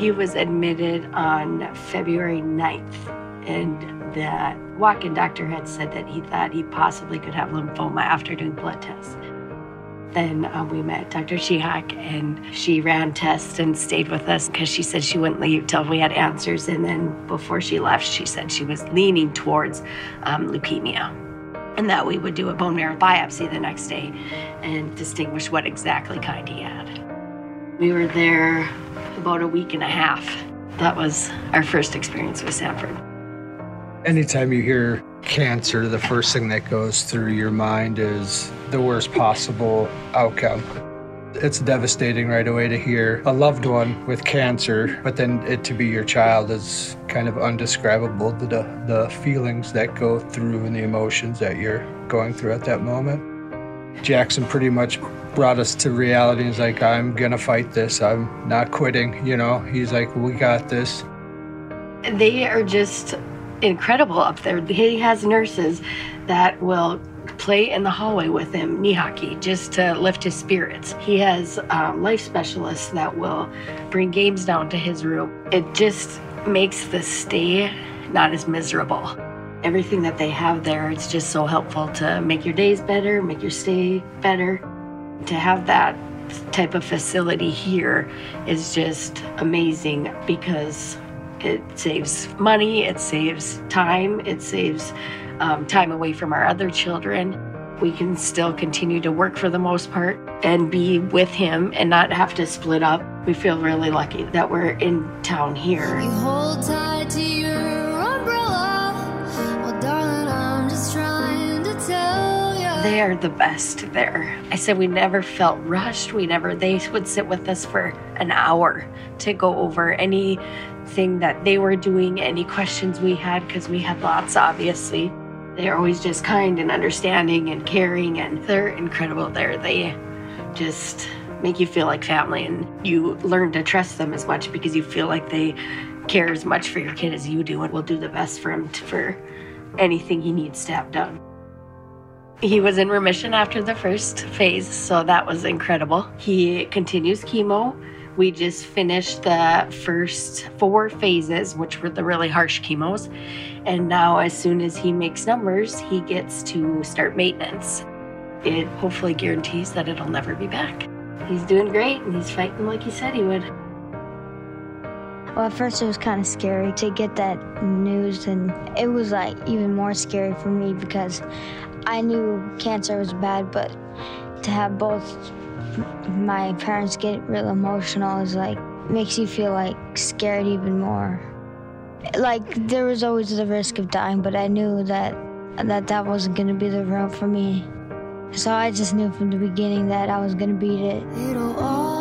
He was admitted on February 9th, and the walk in doctor had said that he thought he possibly could have lymphoma after doing blood tests. Then um, we met Dr. Shihak, and she ran tests and stayed with us because she said she wouldn't leave till we had answers. And then before she left, she said she was leaning towards um, leukemia and that we would do a bone marrow biopsy the next day and distinguish what exactly kind he had. We were there about a week and a half. That was our first experience with Sanford. Anytime you hear cancer, the first thing that goes through your mind is the worst possible outcome. It's devastating right away to hear a loved one with cancer, but then it to be your child is kind of undescribable. The, the feelings that go through and the emotions that you're going through at that moment. Jackson pretty much brought us to reality. He's like, I'm gonna fight this. I'm not quitting. You know, he's like, we got this. They are just incredible up there. He has nurses that will play in the hallway with him knee hockey just to lift his spirits. He has um, life specialists that will bring games down to his room. It just makes the stay not as miserable. Everything that they have there, it's just so helpful to make your days better, make your stay better. To have that type of facility here is just amazing because it saves money, it saves time, it saves um, time away from our other children. We can still continue to work for the most part and be with him and not have to split up. We feel really lucky that we're in town here. Tell you. They are the best there. I said we never felt rushed. We never, they would sit with us for an hour to go over anything that they were doing, any questions we had, because we had lots, obviously. They're always just kind and understanding and caring, and they're incredible there. They just make you feel like family, and you learn to trust them as much because you feel like they care as much for your kid as you do and will do the best for him to, for anything he needs to have done. He was in remission after the first phase, so that was incredible. He continues chemo. We just finished the first four phases, which were the really harsh chemos. And now, as soon as he makes numbers, he gets to start maintenance. It hopefully guarantees that it'll never be back. He's doing great and he's fighting like he said he would. Well, at first it was kind of scary to get that news, and it was like even more scary for me because I knew cancer was bad, but to have both my parents get real emotional is like makes you feel like scared even more. Like there was always the risk of dying, but I knew that that that wasn't going to be the route for me. So I just knew from the beginning that I was going to beat it. It'll all